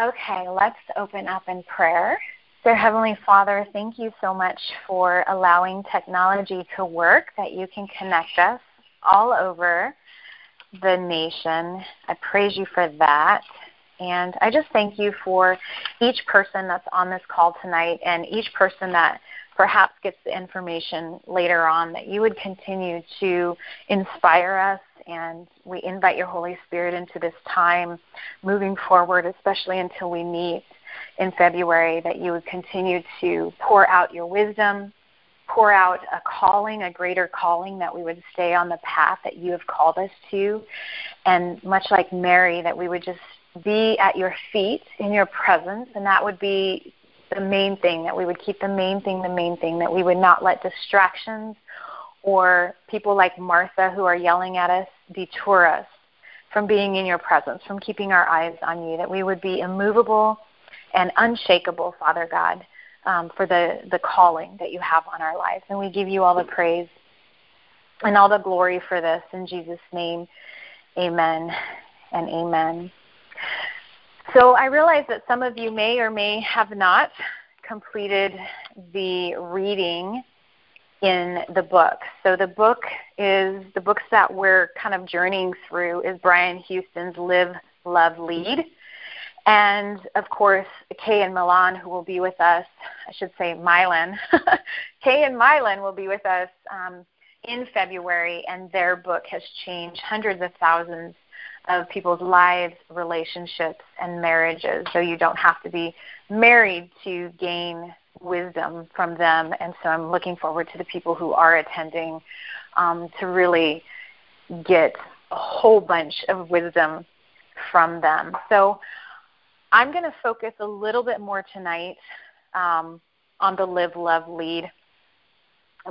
Okay, let's open up in prayer. So, Heavenly Father, thank you so much for allowing technology to work, that you can connect us all over the nation. I praise you for that. And I just thank you for each person that's on this call tonight and each person that perhaps gets the information later on, that you would continue to inspire us and we invite your Holy Spirit into this time moving forward, especially until we meet in February, that you would continue to pour out your wisdom, pour out a calling, a greater calling, that we would stay on the path that you have called us to. And much like Mary, that we would just be at your feet in your presence, and that would be the main thing, that we would keep the main thing the main thing, that we would not let distractions or people like Martha who are yelling at us detour us from being in your presence, from keeping our eyes on you, that we would be immovable and unshakable, Father God, um, for the, the calling that you have on our lives. And we give you all the praise and all the glory for this. In Jesus' name, amen and amen. So I realize that some of you may or may have not completed the reading in the book. So the book is the books that we're kind of journeying through is Brian Houston's Live, Love, Lead. And of course, Kay and Milan, who will be with us, I should say Milan, Kay and Milan will be with us um, in February, and their book has changed hundreds of thousands of people's lives, relationships, and marriages. So you don't have to be married to gain wisdom from them. And so I'm looking forward to the people who are attending um, to really get a whole bunch of wisdom from them. So I'm going to focus a little bit more tonight um, on the Live, Love, Lead.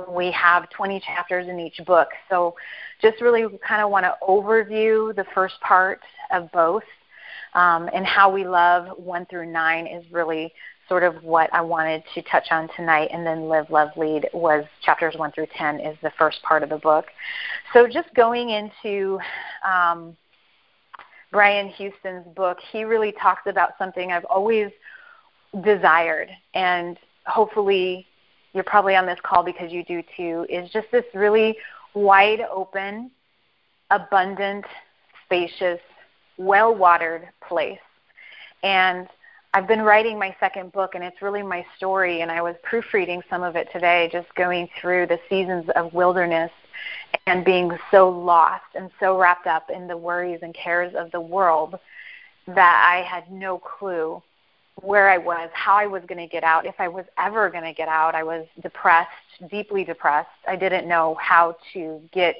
We have 20 chapters in each book. So just really kind of want to overview the first part of both. Um, and how we love 1 through 9 is really sort of what I wanted to touch on tonight. And then Live, Love, Lead was chapters 1 through 10 is the first part of the book. So just going into um, Brian Houston's book, he really talks about something I've always desired, and hopefully you're probably on this call because you do too, is just this really wide open, abundant, spacious, well watered place. And I've been writing my second book, and it's really my story, and I was proofreading some of it today, just going through the seasons of wilderness and being so lost and so wrapped up in the worries and cares of the world that I had no clue where I was, how I was going to get out, if I was ever going to get out. I was depressed, deeply depressed. I didn't know how to get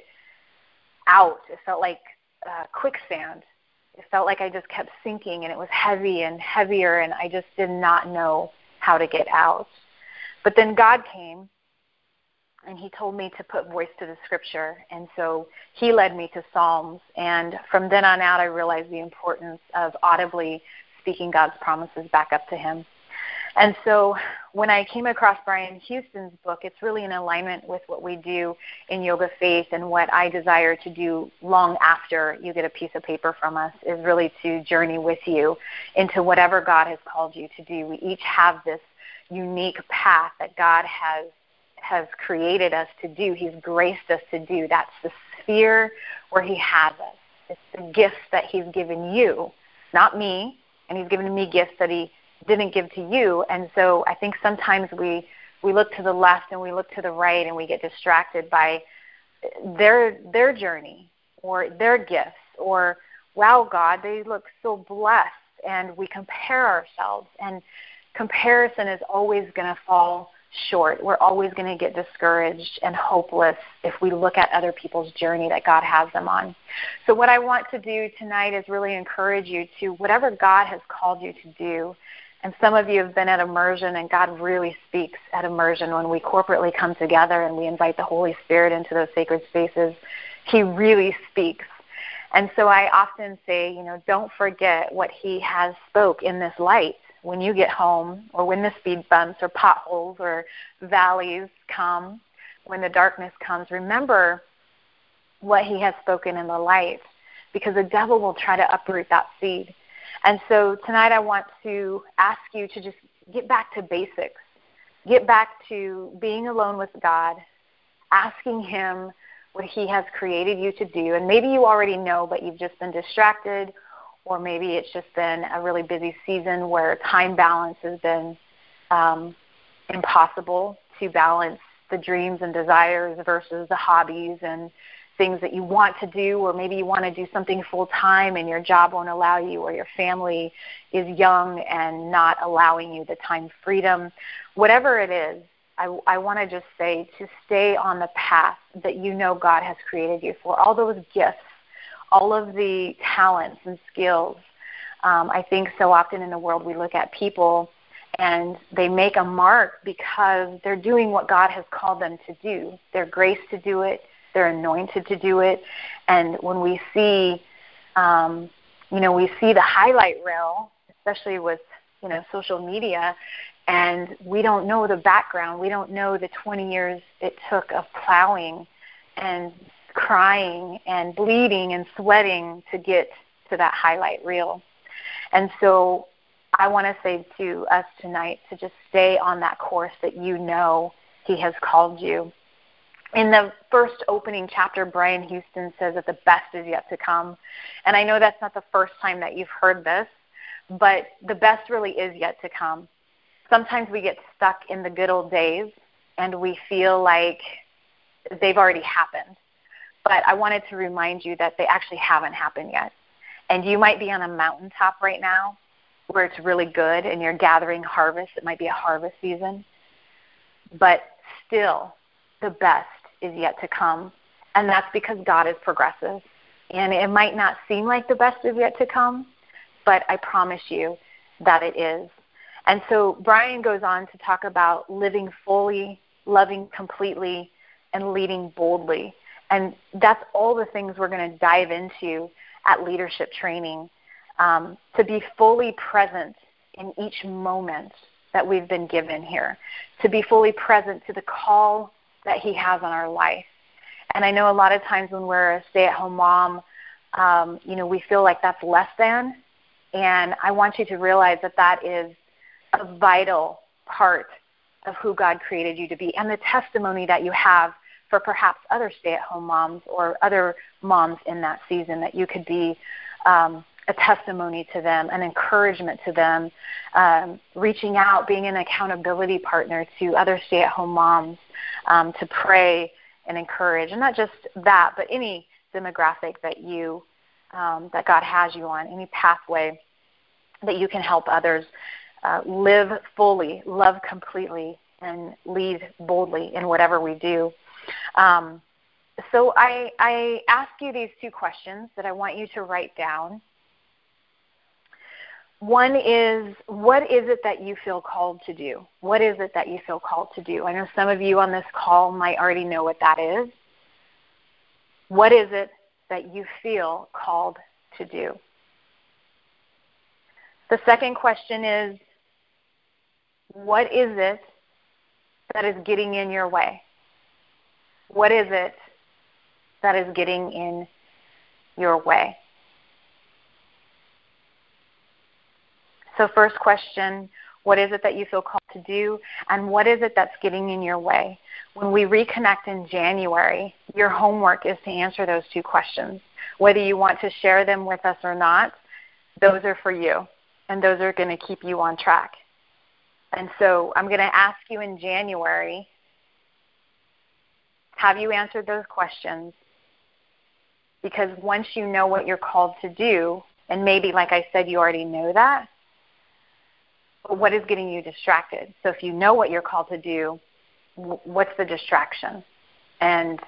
out. It felt like uh, quicksand. It felt like I just kept sinking and it was heavy and heavier, and I just did not know how to get out. But then God came and he told me to put voice to the scripture. And so he led me to psalms. And from then on out i realized the importance of audibly speaking god's promises back up to him and so when i came across brian houston's book it's really in alignment with what we do in yoga faith and what i desire to do long after you get a piece of paper from us is really to journey with you into whatever god has called you to do we each have this unique path that god has has created us to do, He's graced us to do. That's the sphere where He has us. It's the gifts that He's given you, not me, and He's given me gifts that He didn't give to you. And so I think sometimes we we look to the left and we look to the right and we get distracted by their their journey or their gifts or wow God they look so blessed and we compare ourselves and comparison is always going to fall short. We're always going to get discouraged and hopeless if we look at other people's journey that God has them on. So, what I want to do tonight is really encourage you to whatever God has called you to do. And some of you have been at immersion, and God really speaks at immersion when we corporately come together and we invite the Holy Spirit into those sacred spaces. He really speaks. And so I often say, you know, don't forget what He has spoke in this light when you get home or when the speed bumps or potholes or valleys come, when the darkness comes, remember what he has spoken in the light because the devil will try to uproot that seed. And so tonight I want to ask you to just get back to basics. Get back to being alone with God, asking Him what He has created you to do. And maybe you already know, but you've just been distracted, or maybe it's just been a really busy season where time balance has been um, impossible to balance the dreams and desires versus the hobbies and things that you want to do, or maybe you want to do something full time and your job won't allow you, or your family is young and not allowing you the time freedom. Whatever it is, I, I want to just say to stay on the path that you know God has created you for. All those gifts, all of the talents and skills. Um, I think so often in the world we look at people and they make a mark because they're doing what God has called them to do. They're to do it, they're anointed to do it. And when we see, um, you know, we see the highlight reel, especially with you know social media, and we don't know the background. We don't know the 20 years it took of plowing and crying and bleeding and sweating to get to that highlight reel. And so I want to say to us tonight to just stay on that course that you know He has called you in the first opening chapter, Brian Houston says that the best is yet to come. And I know that's not the first time that you've heard this, but the best really is yet to come. Sometimes we get stuck in the good old days and we feel like they've already happened. But I wanted to remind you that they actually haven't happened yet. And you might be on a mountaintop right now where it's really good and you're gathering harvest. It might be a harvest season. But still, the best is yet to come. And that's because God is progressive. And it might not seem like the best is yet to come, but I promise you that it is. And so Brian goes on to talk about living fully, loving completely, and leading boldly. And that's all the things we're going to dive into at leadership training um, to be fully present in each moment that we've been given here, to be fully present to the call that He has on our life. And I know a lot of times when we're a stay at home mom, um, you know, we feel like that's less than. And I want you to realize that that is a vital part of who God created you to be and the testimony that you have for perhaps other stay at home moms or other moms in that season that you could be um, a testimony to them, an encouragement to them, um, reaching out, being an accountability partner to other stay at home moms um, to pray and encourage. And not just that, but any demographic that you um, that God has you on, any pathway that you can help others uh, live fully, love completely, and lead boldly in whatever we do. Um, so I, I ask you these two questions that I want you to write down. One is what is it that you feel called to do? What is it that you feel called to do? I know some of you on this call might already know what that is. What is it that you feel called to do? The second question is what is it that is getting in your way? What is it that is getting in your way? So, first question what is it that you feel called to do? And what is it that's getting in your way? When we reconnect in January, your homework is to answer those two questions. Whether you want to share them with us or not, those are for you, and those are going to keep you on track. And so I'm going to ask you in January have you answered those questions? Because once you know what you're called to do, and maybe, like I said, you already know that, what is getting you distracted? So if you know what you're called to do, what's the distraction? And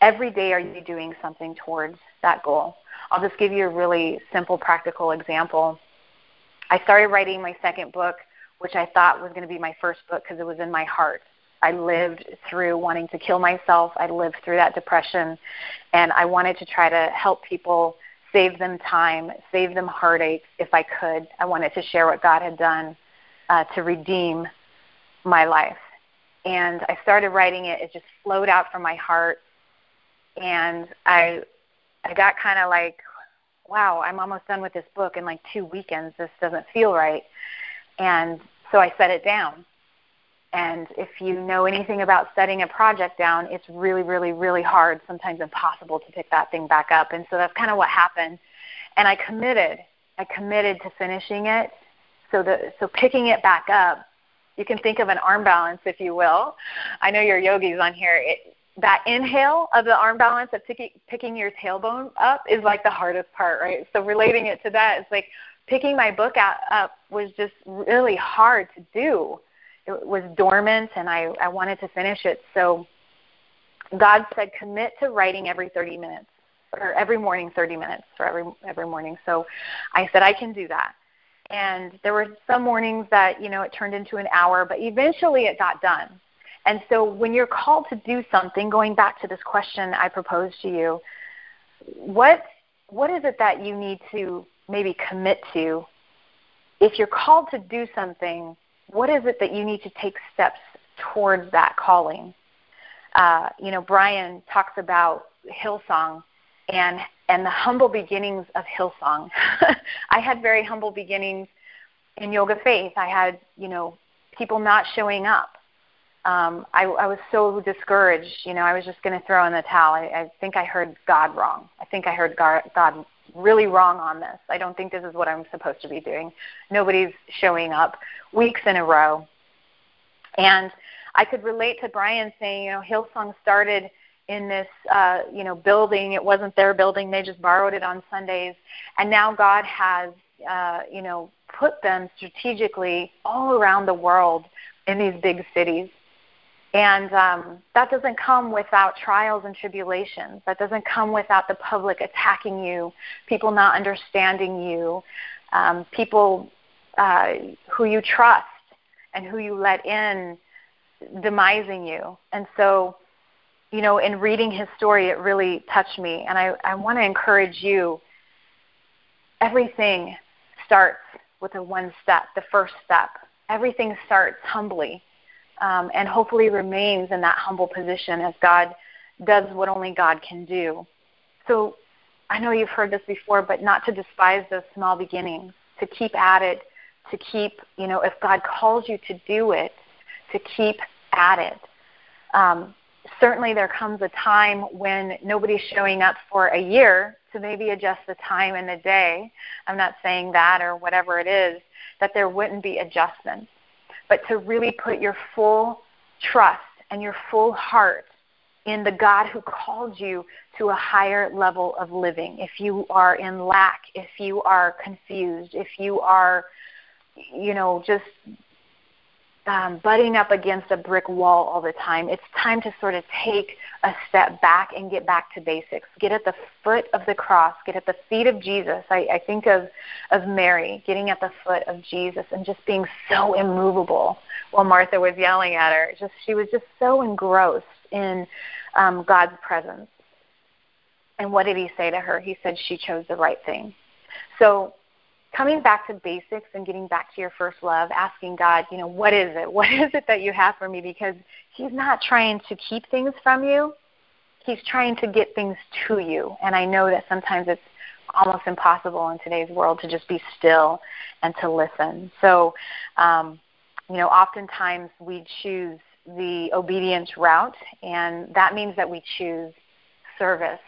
every day are you doing something towards that goal? I'll just give you a really simple, practical example. I started writing my second book, which I thought was going to be my first book because it was in my heart. I lived through wanting to kill myself. I lived through that depression, and I wanted to try to help people save them time, save them heartache if I could. I wanted to share what God had done uh, to redeem my life. And I started writing it. It just flowed out from my heart, and I I got kind of like, wow, I'm almost done with this book in like two weekends. This doesn't feel right. And so I set it down. And if you know anything about setting a project down, it's really, really, really hard, sometimes impossible to pick that thing back up. And so that's kind of what happened. And I committed. I committed to finishing it. So the so picking it back up, you can think of an arm balance, if you will. I know your yogis on here. It, that inhale of the arm balance of picking, picking your tailbone up is like the hardest part, right? So relating it to that is like picking my book out, up was just really hard to do. It was dormant, and I, I wanted to finish it. So God said, commit to writing every 30 minutes, or every morning 30 minutes, for every every morning. So I said I can do that. And there were some mornings that you know it turned into an hour, but eventually it got done. And so when you're called to do something, going back to this question I proposed to you, what what is it that you need to maybe commit to? If you're called to do something, what is it that you need to take steps towards that calling? Uh, you know, Brian talks about Hillsong and and the humble beginnings of Hillsong. I had very humble beginnings in yoga faith. I had, you know, people not showing up um, I, I was so discouraged. You know, I was just going to throw in the towel. I, I think I heard God wrong. I think I heard God, God really wrong on this. I don't think this is what I'm supposed to be doing. Nobody's showing up weeks in a row. And I could relate to Brian saying, you know, Hillsong started in this, uh, you know, building. It wasn't their building. They just borrowed it on Sundays. And now God has, uh, you know, put them strategically all around the world in these big cities. And um, that doesn't come without trials and tribulations. That doesn't come without the public attacking you, people not understanding you, um, people uh, who you trust and who you let in demising you. And so, you know, in reading his story, it really touched me. And I, I want to encourage you everything starts with a one step, the first step. Everything starts humbly um, and hopefully remains in that humble position as God does what only God can do. So I know you've heard this before, but not to despise those small beginnings, to keep at it, to keep, you know, if God calls you to do it, to keep at it. Um, certainly there comes a time when nobody's showing up for a year to maybe adjust the time and the day. I'm not saying that or whatever it is, that there wouldn't be adjustments but to really put your full trust and your full heart in the God who called you to a higher level of living. If you are in lack, if you are confused, if you are, you know, just um, butting up against a brick wall all the time. It's time to sort of take a step back and get back to basics. Get at the foot of the cross. Get at the feet of Jesus. I, I think of of Mary getting at the foot of Jesus and just being so immovable while Martha was yelling at her. Just she was just so engrossed in um, God's presence. And what did he say to her? He said she chose the right thing. So coming back to basics and getting back to your first love, asking God, you know, what is it? What is it that you have for me? Because He's not trying to keep things from you. He's trying to get things to you. And I know that sometimes it's almost impossible in today's world to just be still and to listen. So, um, you know, oftentimes we choose the obedience route, and that means that we choose service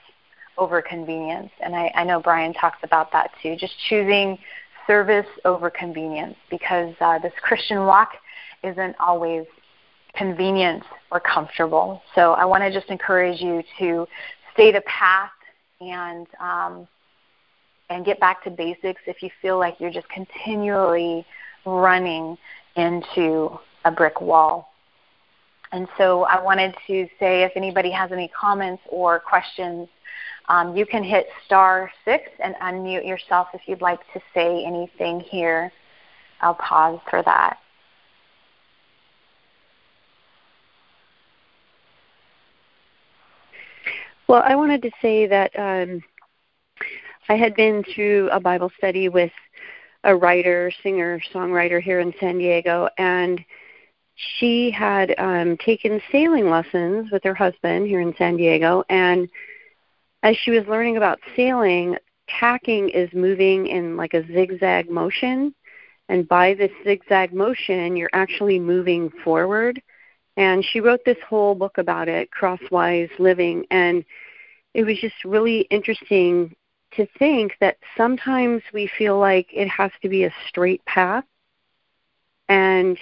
over convenience. And I, I know Brian talks about that too, just choosing service over convenience because uh, this Christian walk isn't always convenient or comfortable. So I want to just encourage you to stay the path and um, and get back to basics if you feel like you're just continually running into a brick wall. And so I wanted to say if anybody has any comments or questions um, you can hit star six and unmute yourself if you'd like to say anything here. I'll pause for that. Well, I wanted to say that um, I had been through a Bible study with a writer, singer, songwriter here in San Diego, and she had um, taken sailing lessons with her husband here in San Diego, and as she was learning about sailing, tacking is moving in like a zigzag motion. And by this zigzag motion, you're actually moving forward. And she wrote this whole book about it, Crosswise Living. And it was just really interesting to think that sometimes we feel like it has to be a straight path. And,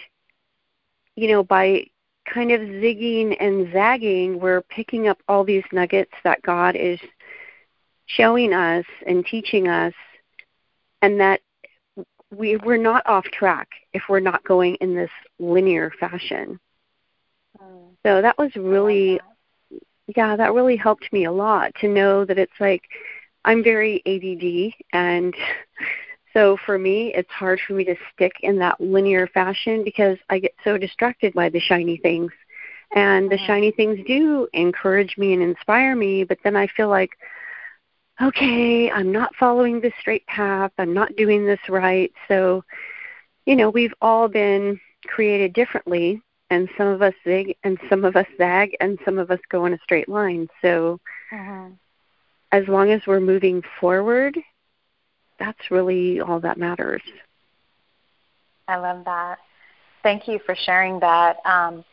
you know, by kind of zigging and zagging, we're picking up all these nuggets that God is showing us and teaching us, and that we, we're not off track if we're not going in this linear fashion. Mm. So that was really, that. yeah, that really helped me a lot to know that it's like I'm very ADD, and so for me, it's hard for me to stick in that linear fashion because I get so distracted by the shiny things. And the mm-hmm. shiny things do encourage me and inspire me, but then I feel like, okay, I'm not following the straight path. I'm not doing this right. So, you know, we've all been created differently, and some of us zig and some of us zag, and some of us go in a straight line. So, mm-hmm. as long as we're moving forward, that's really all that matters. I love that. Thank you for sharing that. Um,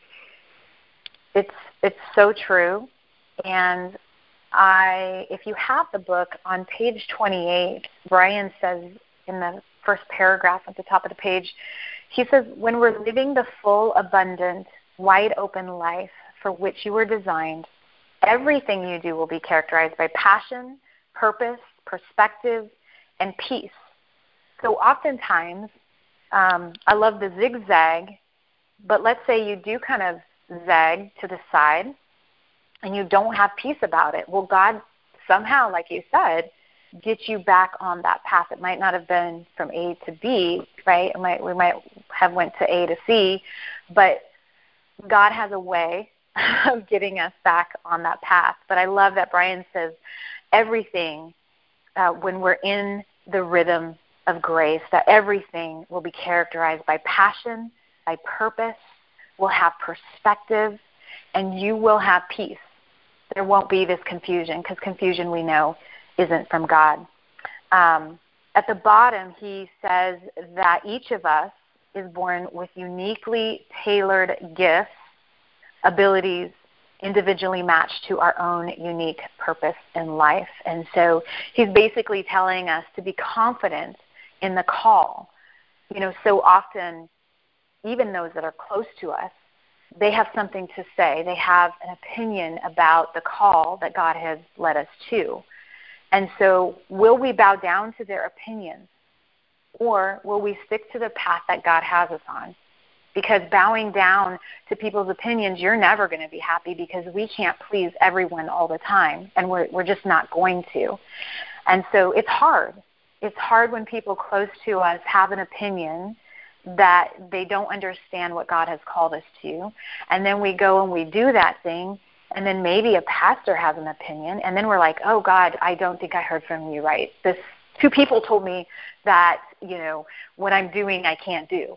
it's it's so true, and I, if you have the book on page 28, Brian says in the first paragraph at the top of the page, he says, When we're living the full, abundant, wide open life for which you were designed, everything you do will be characterized by passion, purpose, perspective, and peace. So oftentimes, um, I love the zigzag, but let's say you do kind of zag to the side and you don't have peace about it. Well, God somehow, like you said, gets you back on that path. It might not have been from A to B, right? It might we might have went to A to C, but God has a way of getting us back on that path. But I love that Brian says everything uh, when we're in the rhythm of grace, that everything will be characterized by passion, by purpose, will have perspective, and you will have peace there won't be this confusion because confusion we know isn't from God. Um, at the bottom, he says that each of us is born with uniquely tailored gifts, abilities, individually matched to our own unique purpose in life. And so he's basically telling us to be confident in the call. You know, so often, even those that are close to us they have something to say. They have an opinion about the call that God has led us to. And so, will we bow down to their opinions? Or will we stick to the path that God has us on? Because bowing down to people's opinions, you're never going to be happy because we can't please everyone all the time, and we're, we're just not going to. And so, it's hard. It's hard when people close to us have an opinion that they don't understand what God has called us to. And then we go and we do that thing, and then maybe a pastor has an opinion, and then we're like, oh, God, I don't think I heard from you right. This two people told me that, you know, what I'm doing I can't do.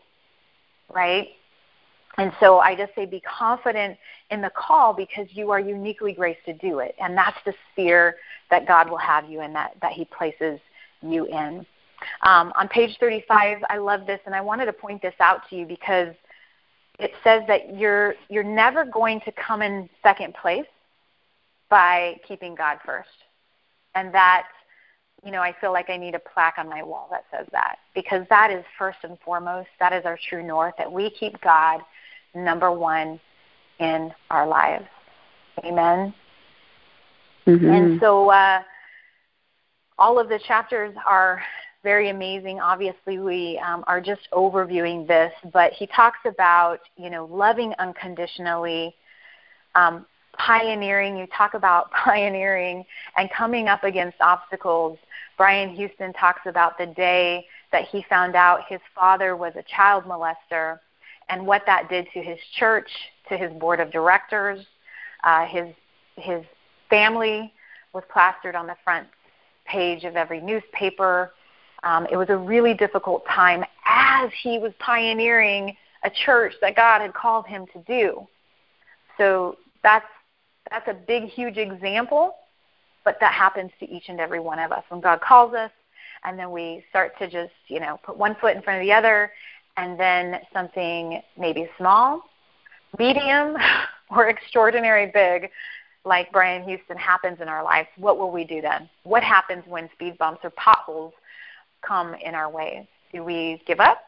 Right? And so I just say be confident in the call because you are uniquely graced to do it. And that's the sphere that God will have you in, that, that He places you in. Um, on page 35, I love this, and I wanted to point this out to you because it says that you're you're never going to come in second place by keeping God first, and that you know I feel like I need a plaque on my wall that says that because that is first and foremost that is our true north that we keep God number one in our lives. Amen. Mm-hmm. And so uh, all of the chapters are very amazing. Obviously, we um, are just overviewing this, but he talks about you know loving unconditionally, um, pioneering. You talk about pioneering and coming up against obstacles. Brian Houston talks about the day that he found out his father was a child molester and what that did to his church, to his board of directors, uh, his his family was plastered on the front page of every newspaper. Um, it was a really difficult time as he was pioneering a church that God had called him to do. So that's that's a big, huge example but that happens to each and every one of us when God calls us, and then we start to just, you know, put one foot in front of the other, and then something maybe small, medium, or extraordinary big, like Brian Houston, happens in our lives. What will we do then? What happens when speed bumps or potholes come in our way? Do we give up?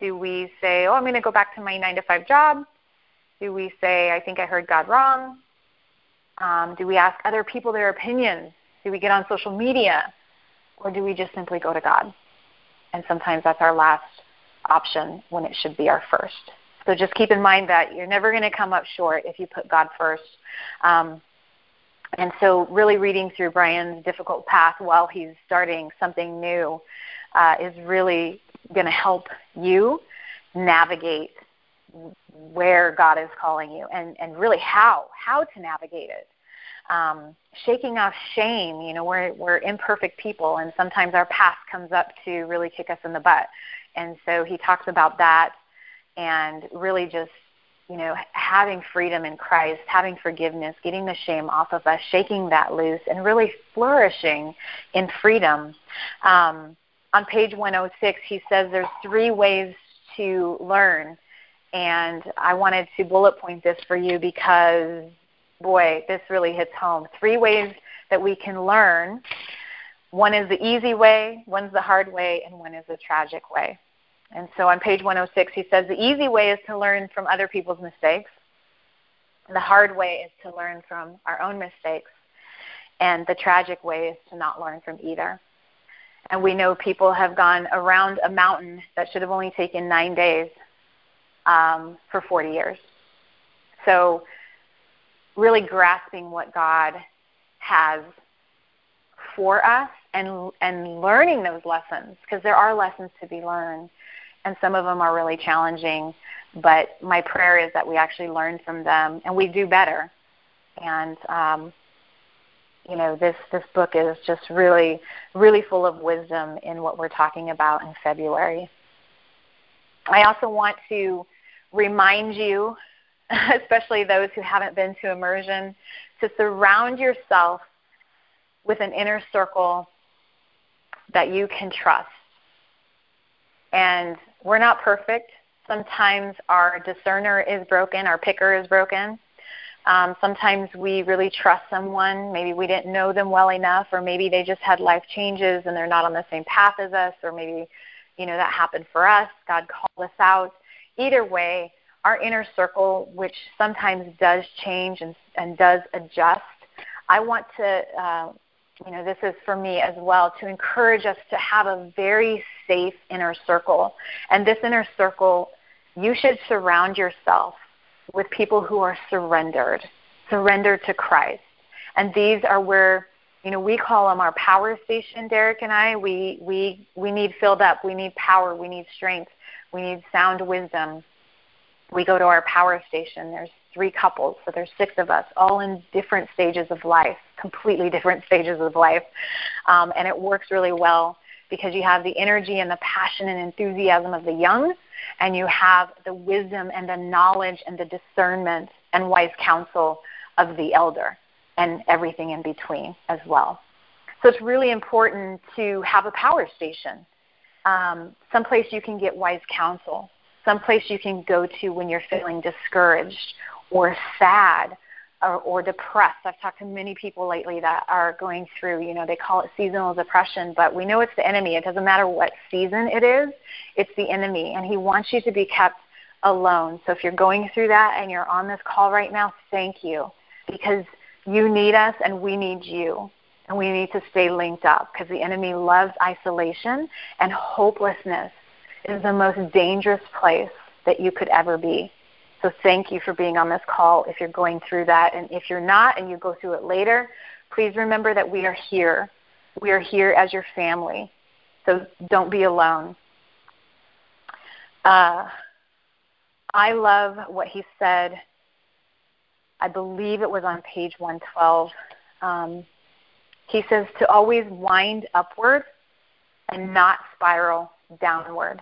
Do we say, oh, I'm going to go back to my nine to five job? Do we say, I think I heard God wrong? Um, do we ask other people their opinions? Do we get on social media? Or do we just simply go to God? And sometimes that's our last option when it should be our first. So just keep in mind that you're never going to come up short if you put God first. Um, and so, really reading through Brian's difficult path while he's starting something new uh, is really going to help you navigate where God is calling you and, and really how, how to navigate it. Um, shaking off shame, you know, we're, we're imperfect people and sometimes our past comes up to really kick us in the butt. And so he talks about that and really just, you know, having freedom in Christ, having forgiveness, getting the shame off of us, shaking that loose, and really flourishing in freedom. Um, on page 106, he says there's three ways to learn and I wanted to bullet point this for you because, boy, this really hits home. Three ways that we can learn. One is the easy way, one's the hard way, and one is the tragic way. And so on page 106, he says the easy way is to learn from other people's mistakes. The hard way is to learn from our own mistakes. And the tragic way is to not learn from either. And we know people have gone around a mountain that should have only taken nine days um, for 40 years. So, really grasping what God has for us and and learning those lessons because there are lessons to be learned, and some of them are really challenging. But my prayer is that we actually learn from them and we do better. And um, you know, this this book is just really really full of wisdom in what we're talking about in February. I also want to remind you, especially those who haven't been to immersion, to surround yourself with an inner circle that you can trust. And we're not perfect. Sometimes our discerner is broken, our picker is broken. Um, sometimes we really trust someone. Maybe we didn't know them well enough, or maybe they just had life changes and they're not on the same path as us, or maybe, you know, that happened for us. God called us out either way, our inner circle, which sometimes does change and, and does adjust, I want to, uh, you know, this is for me as well, to encourage us to have a very safe inner circle. And this inner circle, you should surround yourself with people who are surrendered, surrendered to Christ. And these are where you know we call them our power station derek and i we we we need filled up we need power we need strength we need sound wisdom. We go to our power station. There's three couples, so there's six of us, all in different stages of life, completely different stages of life. Um, and it works really well because you have the energy and the passion and enthusiasm of the young, and you have the wisdom and the knowledge and the discernment and wise counsel of the elder, and everything in between as well. So it's really important to have a power station um, someplace you can get wise counsel, someplace you can go to when you're feeling discouraged or sad or, or depressed. I've talked to many people lately that are going through, you know, they call it seasonal depression, but we know it's the enemy. It doesn't matter what season it is, it's the enemy, and he wants you to be kept alone. So if you're going through that and you're on this call right now, thank you because you need us and we need you and we need to stay linked up because the enemy loves isolation and hopelessness is the most dangerous place that you could ever be. So thank you for being on this call if you're going through that. And if you're not and you go through it later, please remember that we are here. We are here as your family. So don't be alone. Uh, I love what he said. I believe it was on page 112. Um, he says to always wind upward and not spiral downward.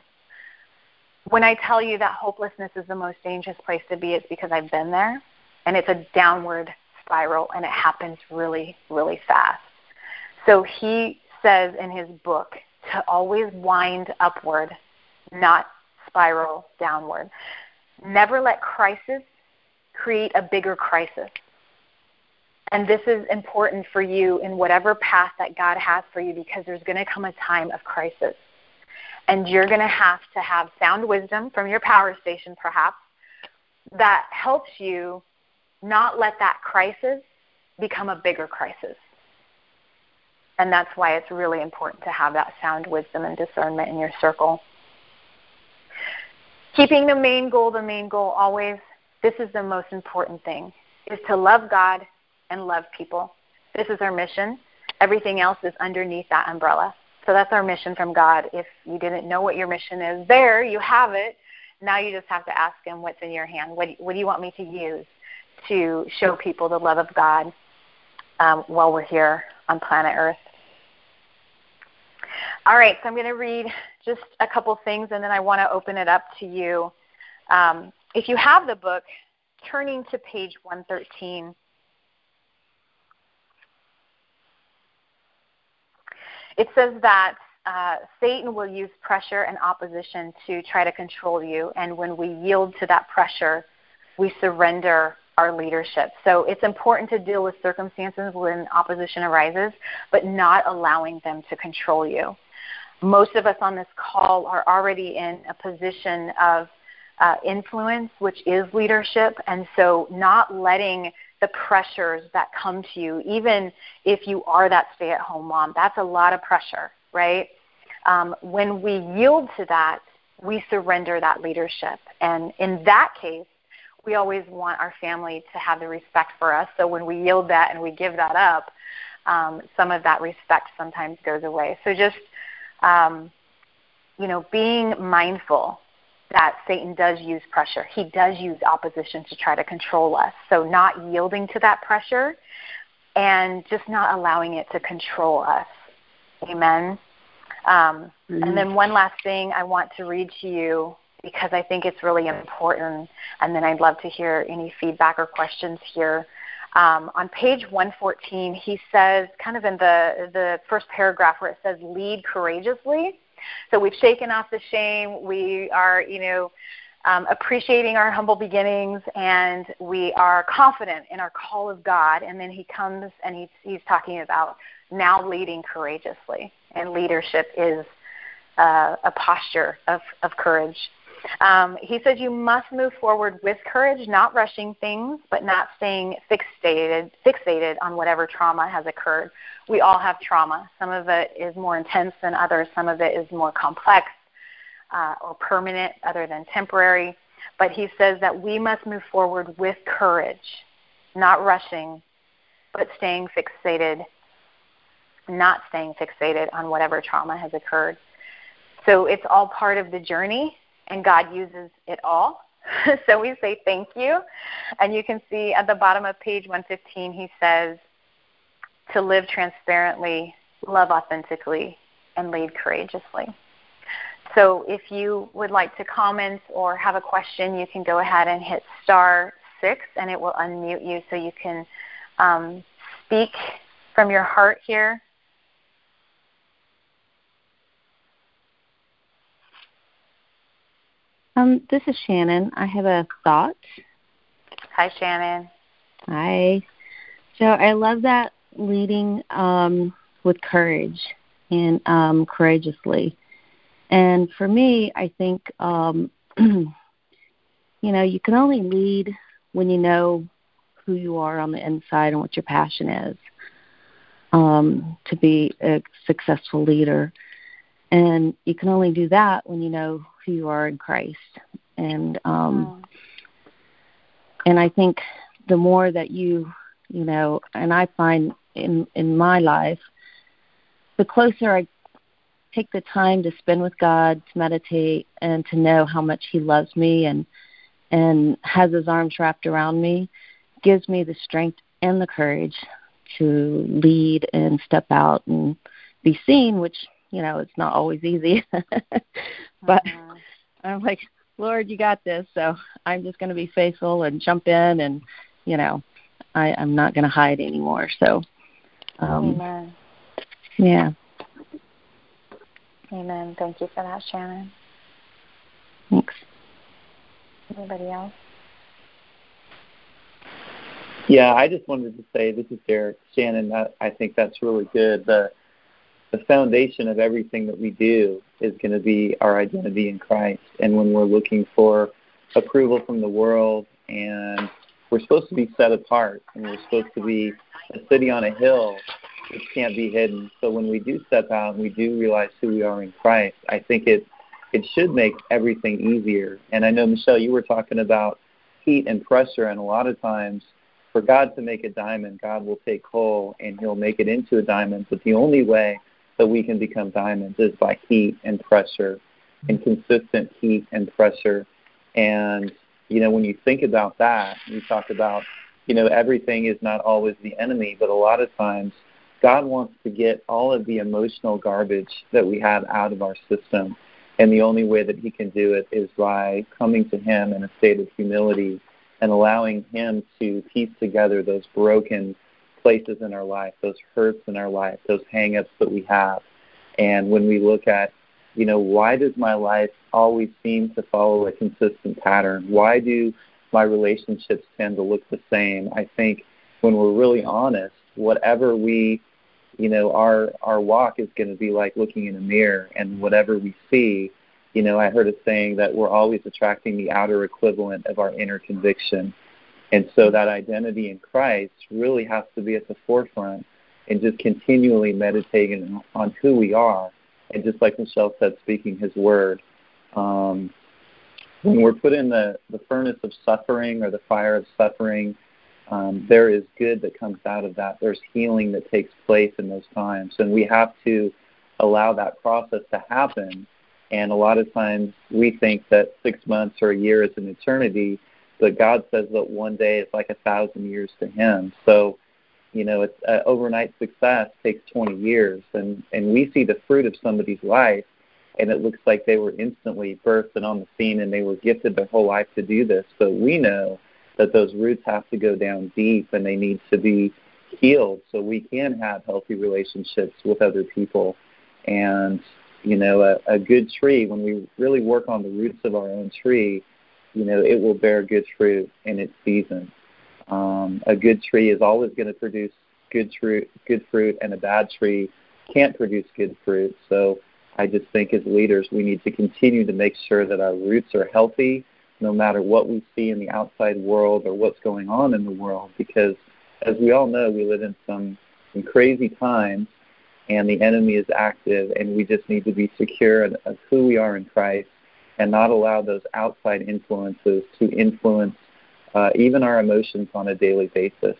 When I tell you that hopelessness is the most dangerous place to be, it's because I've been there, and it's a downward spiral, and it happens really, really fast. So he says in his book to always wind upward, not spiral downward. Never let crisis create a bigger crisis. And this is important for you in whatever path that God has for you because there's going to come a time of crisis. And you're going to have to have sound wisdom from your power station, perhaps, that helps you not let that crisis become a bigger crisis. And that's why it's really important to have that sound wisdom and discernment in your circle. Keeping the main goal the main goal always, this is the most important thing, is to love God and love people. This is our mission. Everything else is underneath that umbrella. So that's our mission from God. If you didn't know what your mission is, there you have it. Now you just have to ask Him what's in your hand. What, what do you want me to use to show people the love of God um, while we're here on planet Earth? All right, so I'm going to read just a couple things and then I want to open it up to you. Um, if you have the book, turning to page 113. It says that uh, Satan will use pressure and opposition to try to control you, and when we yield to that pressure, we surrender our leadership. So it's important to deal with circumstances when opposition arises, but not allowing them to control you. Most of us on this call are already in a position of uh, influence, which is leadership, and so not letting the pressures that come to you, even if you are that stay at home mom. That's a lot of pressure, right? Um, when we yield to that, we surrender that leadership. And in that case, we always want our family to have the respect for us. So when we yield that and we give that up, um, some of that respect sometimes goes away. So just, um, you know, being mindful that Satan does use pressure. He does use opposition to try to control us. So not yielding to that pressure and just not allowing it to control us. Amen. Um, mm-hmm. And then one last thing I want to read to you because I think it's really important, and then I'd love to hear any feedback or questions here. Um, on page 114, he says, kind of in the, the first paragraph where it says, lead courageously. So we've shaken off the shame. We are, you know, um, appreciating our humble beginnings, and we are confident in our call of God. And then he comes and he's, he's talking about now leading courageously. And leadership is uh, a posture of, of courage. Um, he says you must move forward with courage, not rushing things, but not staying fixated, fixated on whatever trauma has occurred. We all have trauma. Some of it is more intense than others. Some of it is more complex uh, or permanent, other than temporary. But he says that we must move forward with courage, not rushing, but staying fixated, not staying fixated on whatever trauma has occurred. So it's all part of the journey and God uses it all. so we say thank you. And you can see at the bottom of page 115, he says, to live transparently, love authentically, and lead courageously. So if you would like to comment or have a question, you can go ahead and hit star six, and it will unmute you so you can um, speak from your heart here Um, this is Shannon. I have a thought. Hi, Shannon. Hi. So I love that leading um, with courage and um, courageously. And for me, I think, um, you know, you can only lead when you know who you are on the inside and what your passion is um, to be a successful leader. And you can only do that when you know who you are in Christ. And um oh. and I think the more that you you know, and I find in in my life, the closer I take the time to spend with God, to meditate, and to know how much He loves me and and has His arms wrapped around me, gives me the strength and the courage to lead and step out and be seen, which you know it's not always easy, but uh-huh. I'm like, Lord, you got this. So I'm just going to be faithful and jump in, and you know, I, I'm not going to hide anymore. So, um, Amen. Yeah. Amen. Thank you for that, Shannon. Thanks. Anybody else? Yeah, I just wanted to say this is Derek Shannon. That, I think that's really good. The the foundation of everything that we do is going to be our identity in Christ. And when we're looking for approval from the world, and we're supposed to be set apart, and we're supposed to be a city on a hill which can't be hidden. So when we do step out and we do realize who we are in Christ, I think it it should make everything easier. And I know Michelle, you were talking about heat and pressure, and a lot of times for God to make a diamond, God will take coal and He'll make it into a diamond. But the only way that we can become diamonds is by heat and pressure and consistent heat and pressure. And, you know, when you think about that, you talk about, you know, everything is not always the enemy, but a lot of times God wants to get all of the emotional garbage that we have out of our system. And the only way that He can do it is by coming to Him in a state of humility and allowing Him to piece together those broken places in our life, those hurts in our life, those hangups that we have. And when we look at, you know, why does my life always seem to follow a consistent pattern? Why do my relationships tend to look the same? I think when we're really honest, whatever we you know our our walk is going to be like looking in a mirror and whatever we see you know, I heard a saying that we're always attracting the outer equivalent of our inner conviction. And so that identity in Christ really has to be at the forefront and just continually meditating on who we are. And just like Michelle said, speaking his word. Um, when we're put in the, the furnace of suffering or the fire of suffering, um, there is good that comes out of that. There's healing that takes place in those times. And we have to allow that process to happen and a lot of times we think that six months or a year is an eternity, but God says that one day is like a thousand years to Him. So, you know, it's, uh, overnight success takes 20 years, and and we see the fruit of somebody's life, and it looks like they were instantly birthed and on the scene, and they were gifted their whole life to do this. But we know that those roots have to go down deep, and they need to be healed so we can have healthy relationships with other people. And you know, a, a good tree, when we really work on the roots of our own tree, you know, it will bear good fruit in its season. Um, a good tree is always going to produce good fruit, good fruit, and a bad tree can't produce good fruit. So I just think as leaders, we need to continue to make sure that our roots are healthy, no matter what we see in the outside world or what's going on in the world, because as we all know, we live in some, some crazy times and the enemy is active, and we just need to be secure of, of who we are in Christ and not allow those outside influences to influence uh, even our emotions on a daily basis.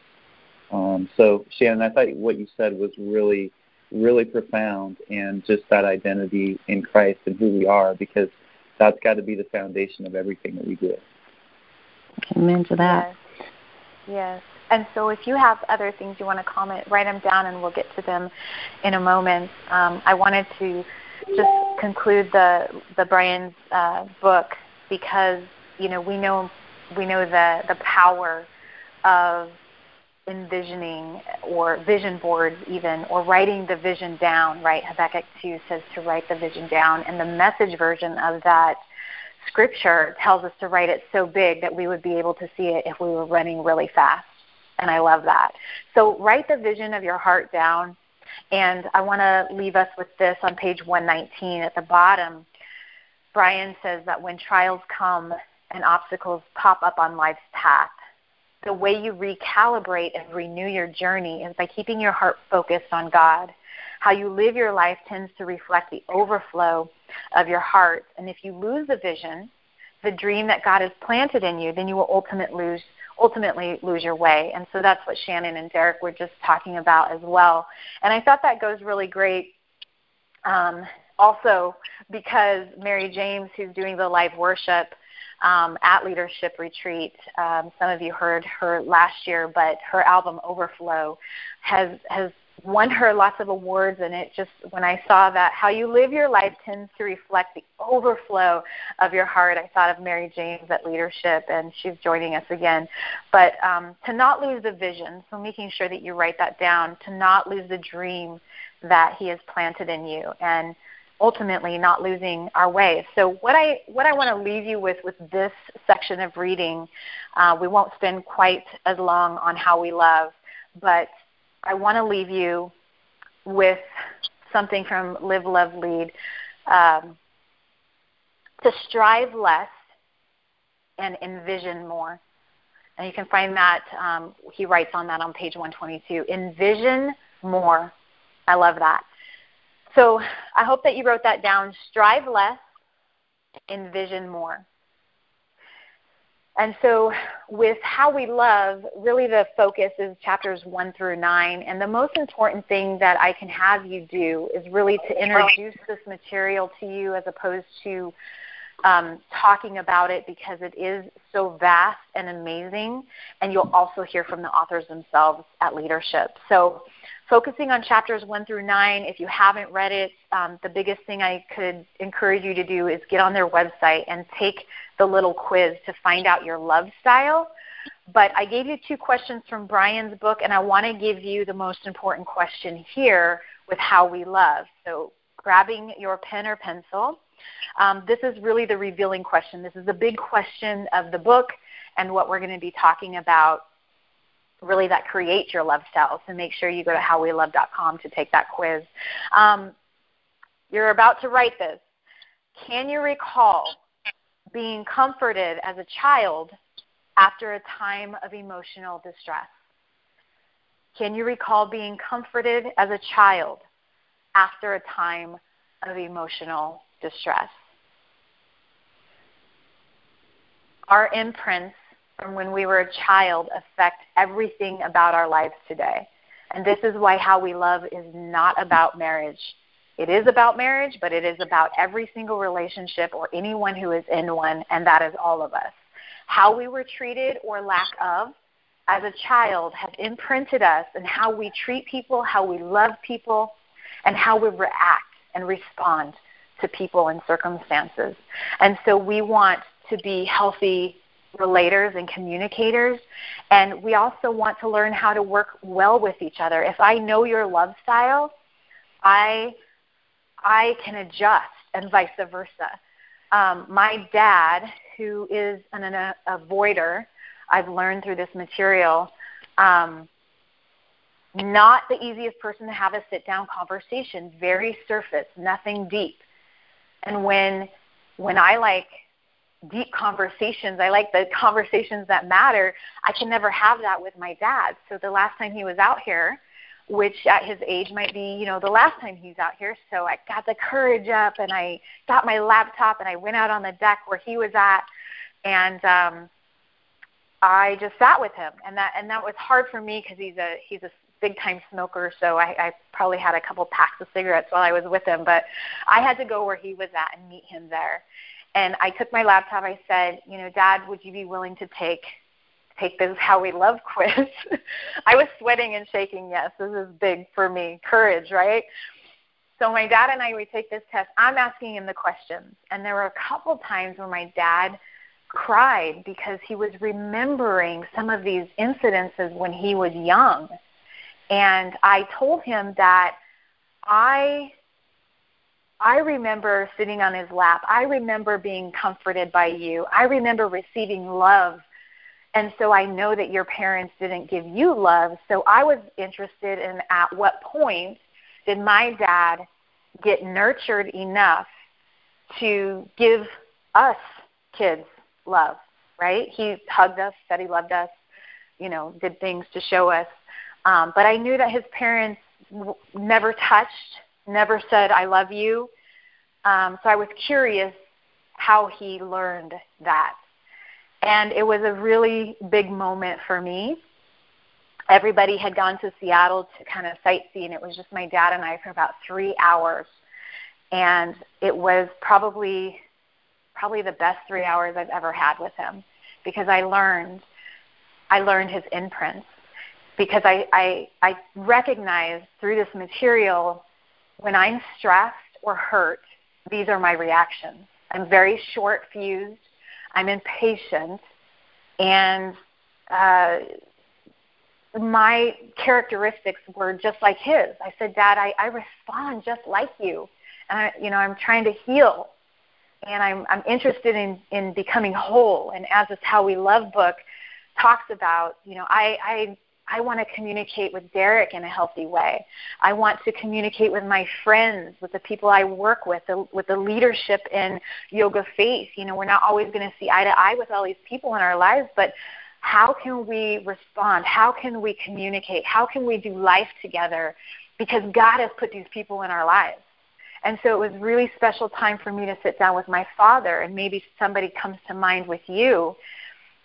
Um, so, Shannon, I thought what you said was really, really profound, and just that identity in Christ and who we are, because that's got to be the foundation of everything that we do. Amen to that. Yes. yes. And so if you have other things you want to comment, write them down and we'll get to them in a moment. Um, I wanted to just conclude the the Brian's uh, book because you know we know we know the the power of envisioning or vision boards even or writing the vision down right habakkuk 2 says to write the vision down and the message version of that scripture tells us to write it so big that we would be able to see it if we were running really fast and I love that. So write the vision of your heart down. And I want to leave us with this on page 119 at the bottom. Brian says that when trials come and obstacles pop up on life's path, the way you recalibrate and renew your journey is by keeping your heart focused on God. How you live your life tends to reflect the overflow of your heart. And if you lose the vision, the dream that God has planted in you, then you will ultimately lose ultimately lose your way. And so that's what Shannon and Derek were just talking about as well. And I thought that goes really great um, also because Mary James, who's doing the live worship um, at Leadership Retreat, um, some of you heard her last year, but her album Overflow has has won her lots of awards and it just when i saw that how you live your life tends to reflect the overflow of your heart i thought of mary james at leadership and she's joining us again but um, to not lose the vision so making sure that you write that down to not lose the dream that He has planted in you, and ultimately not losing our way. So what I what I want to leave you with with this section of reading, uh, we won't spend quite as long on how we love, but I want to leave you with something from Live, Love, Lead. Um, to strive less and envision more. And you can find that, um, he writes on that on page 122. Envision more. I love that. So I hope that you wrote that down. Strive less, envision more. And so, with how we love, really the focus is chapters 1 through 9. And the most important thing that I can have you do is really to introduce this material to you as opposed to um, talking about it because it is so vast and amazing. And you'll also hear from the authors themselves at leadership. So, focusing on chapters 1 through 9, if you haven't read it, um, the biggest thing I could encourage you to do is get on their website and take the little quiz to find out your love style. But I gave you two questions from Brian's book, and I want to give you the most important question here with how we love. So, grabbing your pen or pencil, um, this is really the revealing question. This is the big question of the book and what we're going to be talking about really that creates your love style. So make sure you go to howwelove.com to take that quiz. Um, you're about to write this. Can you recall being comforted as a child after a time of emotional distress? Can you recall being comforted as a child after a time of emotional distress? Our imprints from when we were a child affect everything about our lives today. And this is why how we love is not about marriage. It is about marriage, but it is about every single relationship or anyone who is in one, and that is all of us. How we were treated or lack of as a child has imprinted us in how we treat people, how we love people, and how we react and respond to people and circumstances. And so we want to be healthy relators and communicators. And we also want to learn how to work well with each other. If I know your love style, I I can adjust and vice versa. Um, my dad, who is an, an avoider, I've learned through this material, um, not the easiest person to have a sit down conversation, very surface, nothing deep. And when when I like deep conversations. I like the conversations that matter. I can never have that with my dad. So the last time he was out here, which at his age might be, you know, the last time he's out here. So I got the courage up and I got my laptop and I went out on the deck where he was at and um I just sat with him and that and that was hard for me because he's a he's a big time smoker so I, I probably had a couple packs of cigarettes while I was with him but I had to go where he was at and meet him there and I took my laptop. I said, you know, Dad, would you be willing to take take this How We Love quiz? I was sweating and shaking. Yes, this is big for me. Courage, right? So my dad and I we take this test. I'm asking him the questions, and there were a couple times where my dad cried because he was remembering some of these incidences when he was young. And I told him that I I remember sitting on his lap. I remember being comforted by you. I remember receiving love. And so I know that your parents didn't give you love. So I was interested in at what point did my dad get nurtured enough to give us kids love, right? He hugged us, said he loved us, you know, did things to show us. Um, but I knew that his parents w- never touched, never said, I love you. Um, so I was curious how he learned that. And it was a really big moment for me. Everybody had gone to Seattle to kind of sightsee, and it was just my dad and I for about three hours. And it was probably probably the best three hours I've ever had with him because I learned I learned his imprints because I, I I recognize through this material when I'm stressed or hurt, these are my reactions. I'm very short fused. I'm impatient, and uh, my characteristics were just like his. I said, Dad, I, I respond just like you. And I, you know, I'm trying to heal and I'm I'm interested in, in becoming whole. And as this How We Love book talks about, you know, I, I I want to communicate with Derek in a healthy way. I want to communicate with my friends, with the people I work with, the, with the leadership in Yoga Faith. You know, we're not always going to see eye to eye with all these people in our lives, but how can we respond? How can we communicate? How can we do life together? Because God has put these people in our lives. And so it was really special time for me to sit down with my father, and maybe somebody comes to mind with you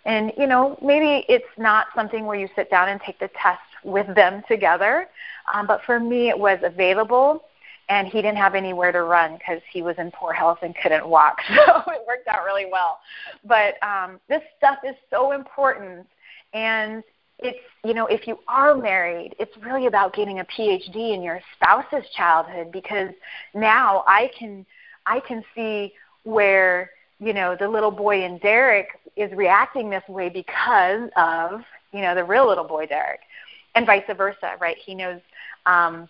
and, you know, maybe it's not something where you sit down and take the test with them together. Um, but for me, it was available, and he didn't have anywhere to run because he was in poor health and couldn't walk. So it worked out really well. But um, this stuff is so important. And it's, you know, if you are married, it's really about getting a PhD in your spouse's childhood because now I can, I can see where you know, the little boy in Derek is reacting this way because of, you know, the real little boy Derek, and vice versa, right? He knows, um,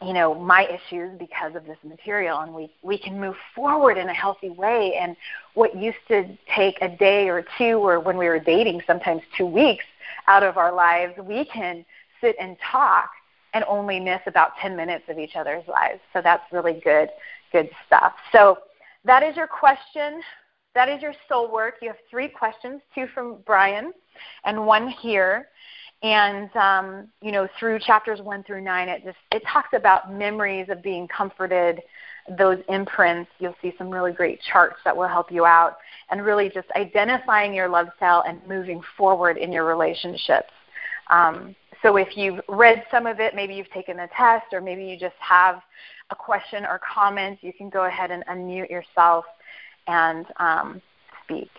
you know, my issues because of this material, and we we can move forward in a healthy way. And what used to take a day or two, or when we were dating, sometimes two weeks out of our lives, we can sit and talk and only miss about 10 minutes of each other's lives. So that's really good, good stuff. So that is your question. That is your soul work. You have three questions, two from Brian and one here. And um, you know, through chapters one through nine, it just it talks about memories of being comforted, those imprints. You'll see some really great charts that will help you out, and really just identifying your love style and moving forward in your relationships. Um, so if you've read some of it, maybe you've taken the test, or maybe you just have a question or comment, you can go ahead and unmute yourself and um, speak.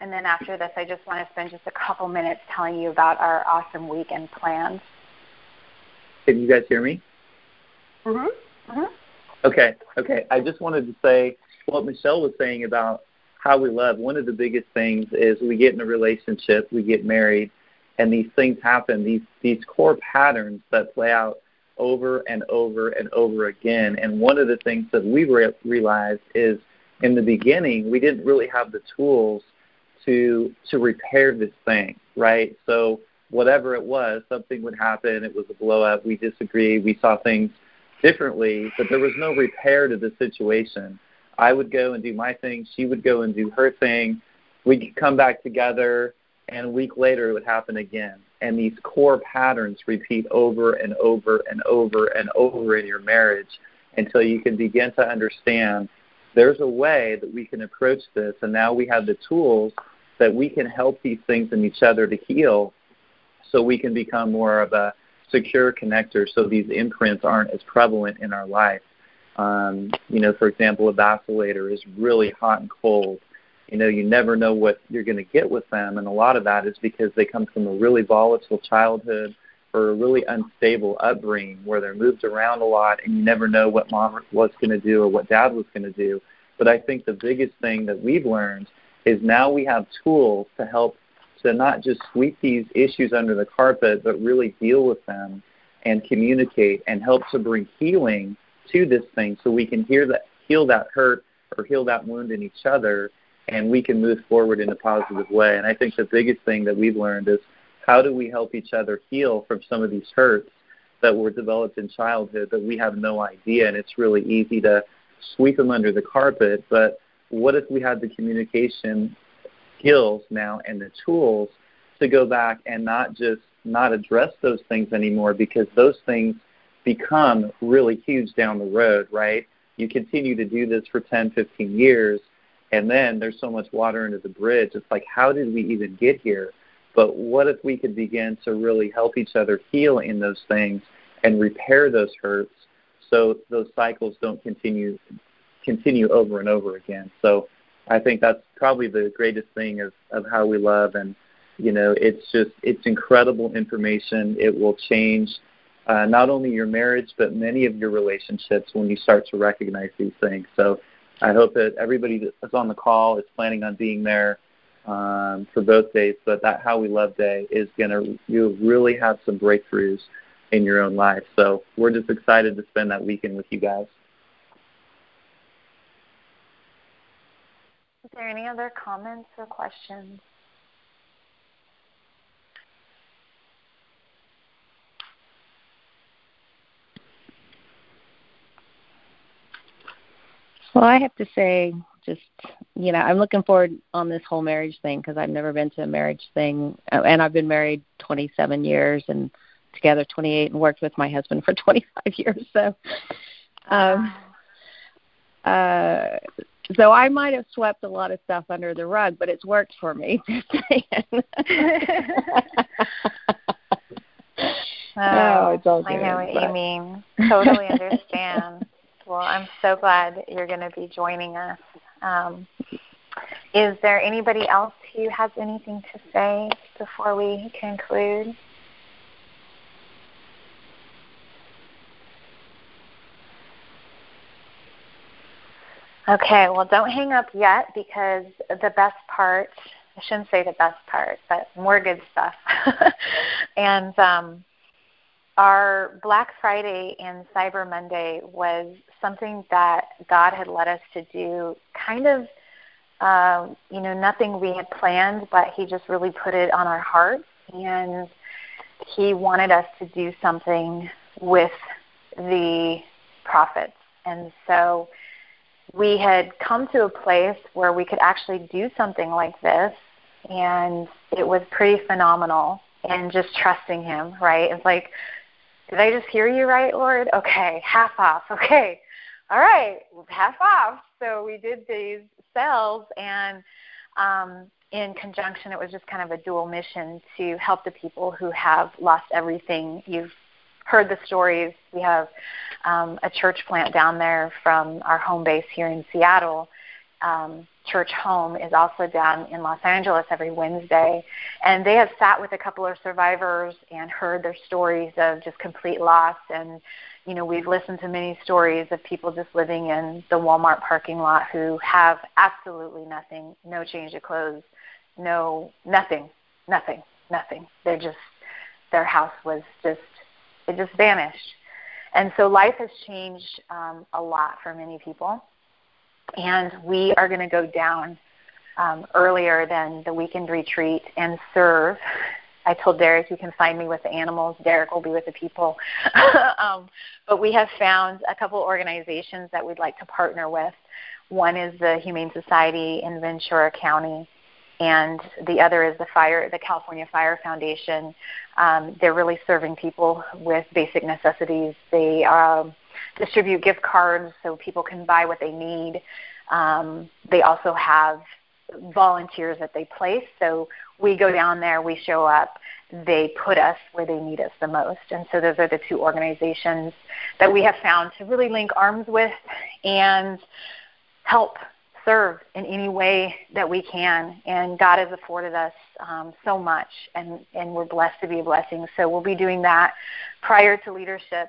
And then after this, I just want to spend just a couple minutes telling you about our awesome weekend plans. Can you guys hear me? Mhm. Mhm. Okay. Okay. I just wanted to say what Michelle was saying about how we love. One of the biggest things is we get in a relationship, we get married, and these things happen. These these core patterns that play out over and over and over again. And one of the things that we re- realized is in the beginning we didn't really have the tools to to repair this thing, right? So whatever it was, something would happen. It was a blow up. We disagreed. We saw things differently, but there was no repair to the situation. I would go and do my thing. She would go and do her thing. We'd come back together, and a week later it would happen again. And these core patterns repeat over and over and over and over in your marriage until you can begin to understand there's a way that we can approach this. And now we have the tools that we can help these things in each other to heal so we can become more of a secure connector so these imprints aren't as prevalent in our life. Um, you know, for example, a vacillator is really hot and cold. You know, you never know what you're going to get with them, and a lot of that is because they come from a really volatile childhood or a really unstable upbringing where they're moved around a lot, and you never know what mom was going to do or what dad was going to do. But I think the biggest thing that we've learned is now we have tools to help to not just sweep these issues under the carpet, but really deal with them and communicate and help to bring healing to this thing so we can hear that, heal that hurt or heal that wound in each other and we can move forward in a positive way. And I think the biggest thing that we've learned is how do we help each other heal from some of these hurts that were developed in childhood that we have no idea and it's really easy to sweep them under the carpet but what if we had the communication skills now and the tools to go back and not just not address those things anymore because those things become really huge down the road, right? You continue to do this for 10, 15 years, and then there's so much water under the bridge. It's like, how did we even get here? But what if we could begin to really help each other heal in those things and repair those hurts so those cycles don't continue continue over and over again. So I think that's probably the greatest thing of, of how we love and you know, it's just it's incredible information. It will change uh, not only your marriage, but many of your relationships when you start to recognize these things. So I hope that everybody that's on the call is planning on being there um, for both days, but that How We Love Day is going to you really have some breakthroughs in your own life. So we're just excited to spend that weekend with you guys. Is there any other comments or questions? Well, I have to say, just you know, I'm looking forward on this whole marriage thing because I've never been to a marriage thing, uh, and I've been married 27 years and together 28, and worked with my husband for 25 years. So, um, uh, so I might have swept a lot of stuff under the rug, but it's worked for me. oh, oh, it's all good, I know what you mean. Totally understand. Well, I'm so glad you're going to be joining us. Um, is there anybody else who has anything to say before we conclude? Okay, well, don't hang up yet because the best part, I shouldn't say the best part, but more good stuff. and um, our Black Friday and Cyber Monday was something that God had led us to do, kind of, um, you know, nothing we had planned, but He just really put it on our hearts, and He wanted us to do something with the profits. And so we had come to a place where we could actually do something like this, and it was pretty phenomenal. And just trusting Him, right? It's like, did I just hear you right, Lord? Okay, half off. Okay, all right, half off. So we did these sales, and um, in conjunction, it was just kind of a dual mission to help the people who have lost everything. You've heard the stories. We have um, a church plant down there from our home base here in Seattle. Um, church home is also down in Los Angeles every Wednesday. And they have sat with a couple of survivors and heard their stories of just complete loss. And, you know, we've listened to many stories of people just living in the Walmart parking lot who have absolutely nothing, no change of clothes, no, nothing, nothing, nothing. They're just, their house was just, it just vanished. And so life has changed um, a lot for many people and we are going to go down um, earlier than the weekend retreat and serve. I told Derek you can find me with the animals. Derek will be with the people. um, but we have found a couple organizations that we'd like to partner with. One is the Humane Society in Ventura County, and the other is the Fire, the California Fire Foundation. Um, they're really serving people with basic necessities. They um, distribute gift cards so people can buy what they need. Um, they also have volunteers that they place. So we go down there, we show up, they put us where they need us the most. And so those are the two organizations that we have found to really link arms with and help serve in any way that we can. And God has afforded us um, so much, and, and we're blessed to be a blessing. So we'll be doing that prior to leadership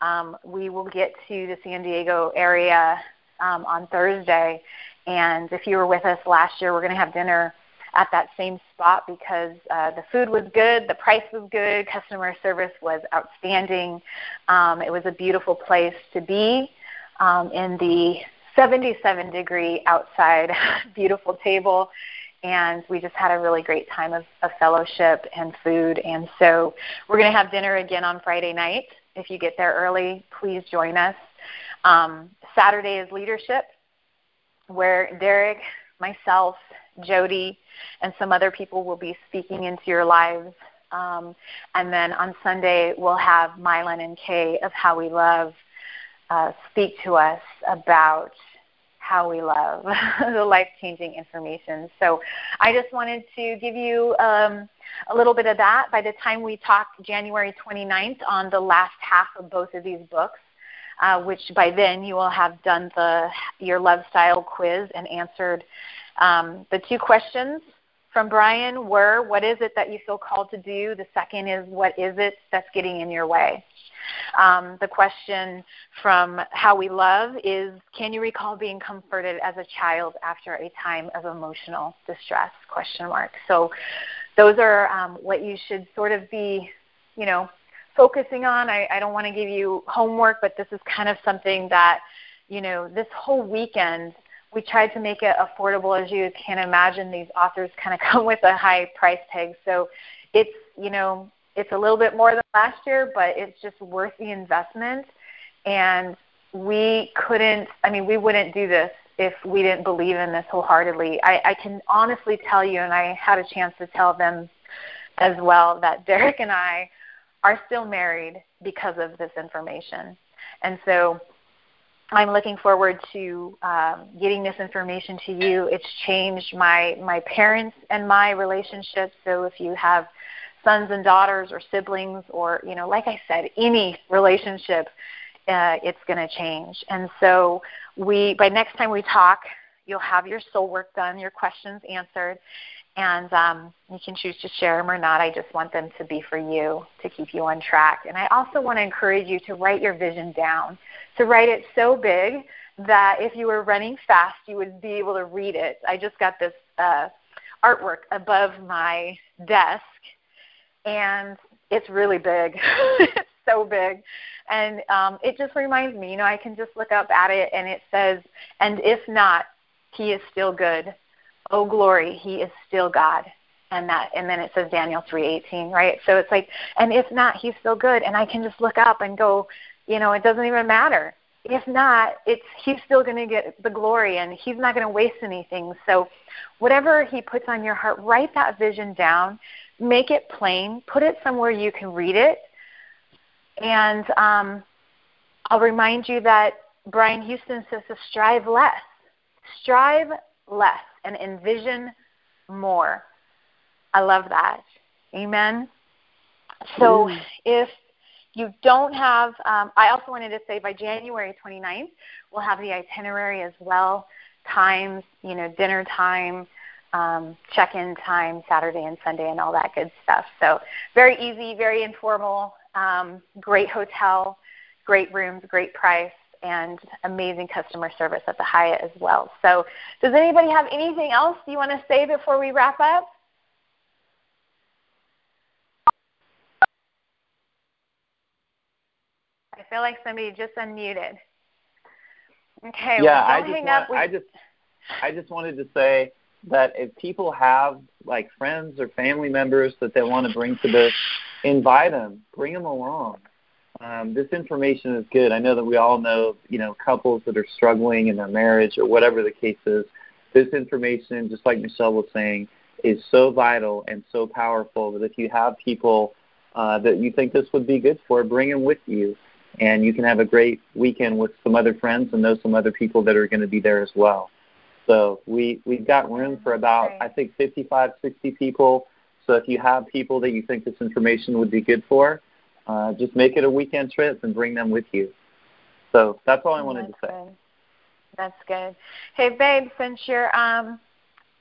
um, we will get to the San Diego area um, on Thursday. And if you were with us last year, we're going to have dinner at that same spot because uh, the food was good, the price was good, customer service was outstanding. Um, it was a beautiful place to be um, in the 77 degree outside, beautiful table. And we just had a really great time of, of fellowship and food. And so we're going to have dinner again on Friday night if you get there early, please join us. Um, Saturday is leadership, where Derek, myself, Jody, and some other people will be speaking into your lives. Um, and then on Sunday, we'll have Milan and Kay of How We Love uh, speak to us about how we love, the life changing information. So I just wanted to give you um, a little bit of that. By the time we talk January 29th on the last half of both of these books, uh, which by then you will have done the your love style quiz and answered um, the two questions from Brian were what is it that you feel called to do? The second is what is it that's getting in your way? Um, the question from How We Love is Can you recall being comforted as a child after a time of emotional distress? Question mark. So those are um, what you should sort of be, you know, focusing on. I, I don't want to give you homework, but this is kind of something that, you know, this whole weekend we tried to make it affordable as you can imagine these authors kind of come with a high price tag so it's you know it's a little bit more than last year, but it's just worth the investment. And we couldn't, I mean, we wouldn't do this if we didn't believe in this wholeheartedly. I, I can honestly tell you, and I had a chance to tell them as well, that Derek and I are still married because of this information. And so I'm looking forward to um, getting this information to you. It's changed my my parents and my relationship. So if you have sons and daughters or siblings or you know like i said any relationship uh, it's going to change and so we by next time we talk you'll have your soul work done your questions answered and um, you can choose to share them or not i just want them to be for you to keep you on track and i also want to encourage you to write your vision down to write it so big that if you were running fast you would be able to read it i just got this uh, artwork above my desk and it's really big. it's so big. And um, it just reminds me, you know, I can just look up at it and it says, and if not, he is still good. Oh glory, he is still God. And that and then it says Daniel 3:18, right? So it's like and if not, he's still good and I can just look up and go, you know, it doesn't even matter. If not, it's he's still going to get the glory and he's not going to waste anything. So whatever he puts on your heart, write that vision down make it plain, put it somewhere you can read it. And um, I'll remind you that Brian Houston says to strive less. Strive less and envision more. I love that. Amen. So mm. if you don't have, um, I also wanted to say by January 29th, we'll have the itinerary as well, times, you know, dinner time, um, check-in time Saturday and Sunday and all that good stuff. So very easy, very informal, um, great hotel, great rooms, great price, and amazing customer service at the Hyatt as well. So does anybody have anything else you want to say before we wrap up? I feel like somebody just unmuted. Okay, yeah, well, I just, want, I just I just wanted to say that if people have like friends or family members that they want to bring to this, invite them, bring them along. Um, this information is good. I know that we all know, you know, couples that are struggling in their marriage or whatever the case is. This information, just like Michelle was saying, is so vital and so powerful that if you have people uh, that you think this would be good for, bring them with you, and you can have a great weekend with some other friends and know some other people that are going to be there as well. So we we've got room for about I think 55, 60 people. So if you have people that you think this information would be good for, uh, just make it a weekend trip and bring them with you. So that's all I wanted that's to say. Good. That's good. Hey, babe, since you're um,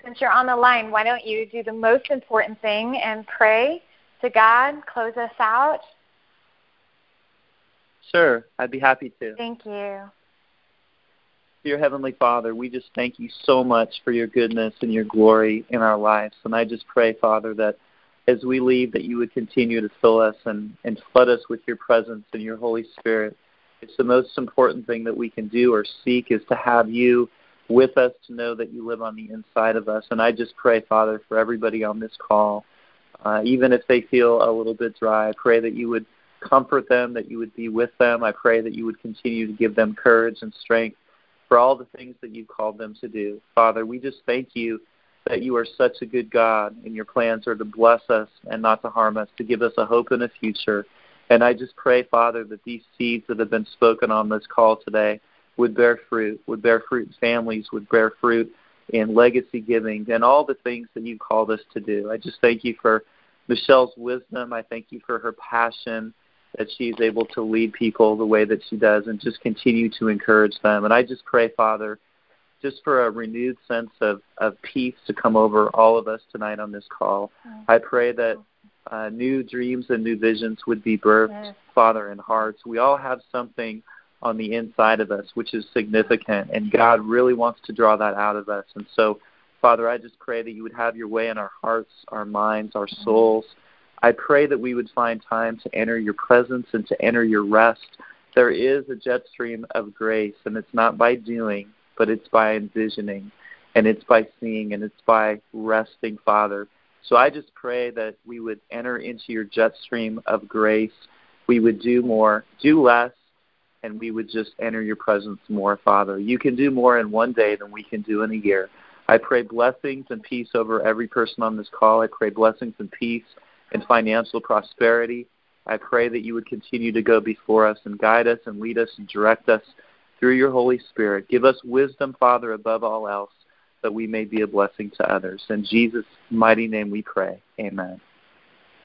since you're on the line, why don't you do the most important thing and pray to God, close us out? Sure, I'd be happy to. Thank you. Dear Heavenly Father, we just thank you so much for your goodness and your glory in our lives. And I just pray, Father, that as we leave, that you would continue to fill us and, and flood us with your presence and your Holy Spirit. It's the most important thing that we can do or seek is to have you with us to know that you live on the inside of us. And I just pray, Father, for everybody on this call, uh, even if they feel a little bit dry, I pray that you would comfort them, that you would be with them. I pray that you would continue to give them courage and strength for all the things that you've called them to do. Father, we just thank you that you are such a good God and your plans are to bless us and not to harm us, to give us a hope and a future. And I just pray, Father, that these seeds that have been spoken on this call today would bear fruit, would bear fruit in families, would bear fruit in legacy giving, and all the things that you called us to do. I just thank you for Michelle's wisdom. I thank you for her passion that she's able to lead people the way that she does and just continue to encourage them. And I just pray, Father, just for a renewed sense of, of peace to come over all of us tonight on this call. I pray that uh, new dreams and new visions would be birthed, yes. Father, in hearts. We all have something on the inside of us which is significant, and God really wants to draw that out of us. And so, Father, I just pray that you would have your way in our hearts, our minds, our souls. I pray that we would find time to enter your presence and to enter your rest. There is a jet stream of grace, and it's not by doing, but it's by envisioning, and it's by seeing, and it's by resting, Father. So I just pray that we would enter into your jet stream of grace. We would do more, do less, and we would just enter your presence more, Father. You can do more in one day than we can do in a year. I pray blessings and peace over every person on this call. I pray blessings and peace and financial prosperity. I pray that you would continue to go before us and guide us and lead us and direct us through your Holy Spirit. Give us wisdom, Father, above all else, that we may be a blessing to others. In Jesus' mighty name we pray. Amen.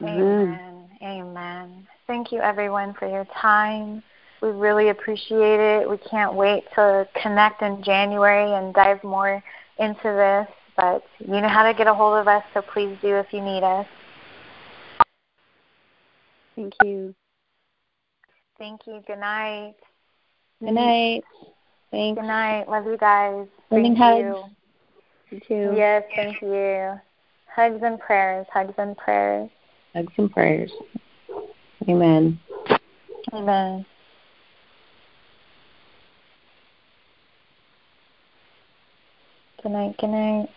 Amen. Amen. Thank you, everyone, for your time. We really appreciate it. We can't wait to connect in January and dive more into this. But you know how to get a hold of us, so please do if you need us. Thank you. Thank you. Good night. Good night. Thanks. Good night. Love you guys. Sending thank hugs. you. You too. Yes, thank you. Hugs and prayers. Hugs and prayers. Hugs and prayers. Amen. Amen. Good night. Good night.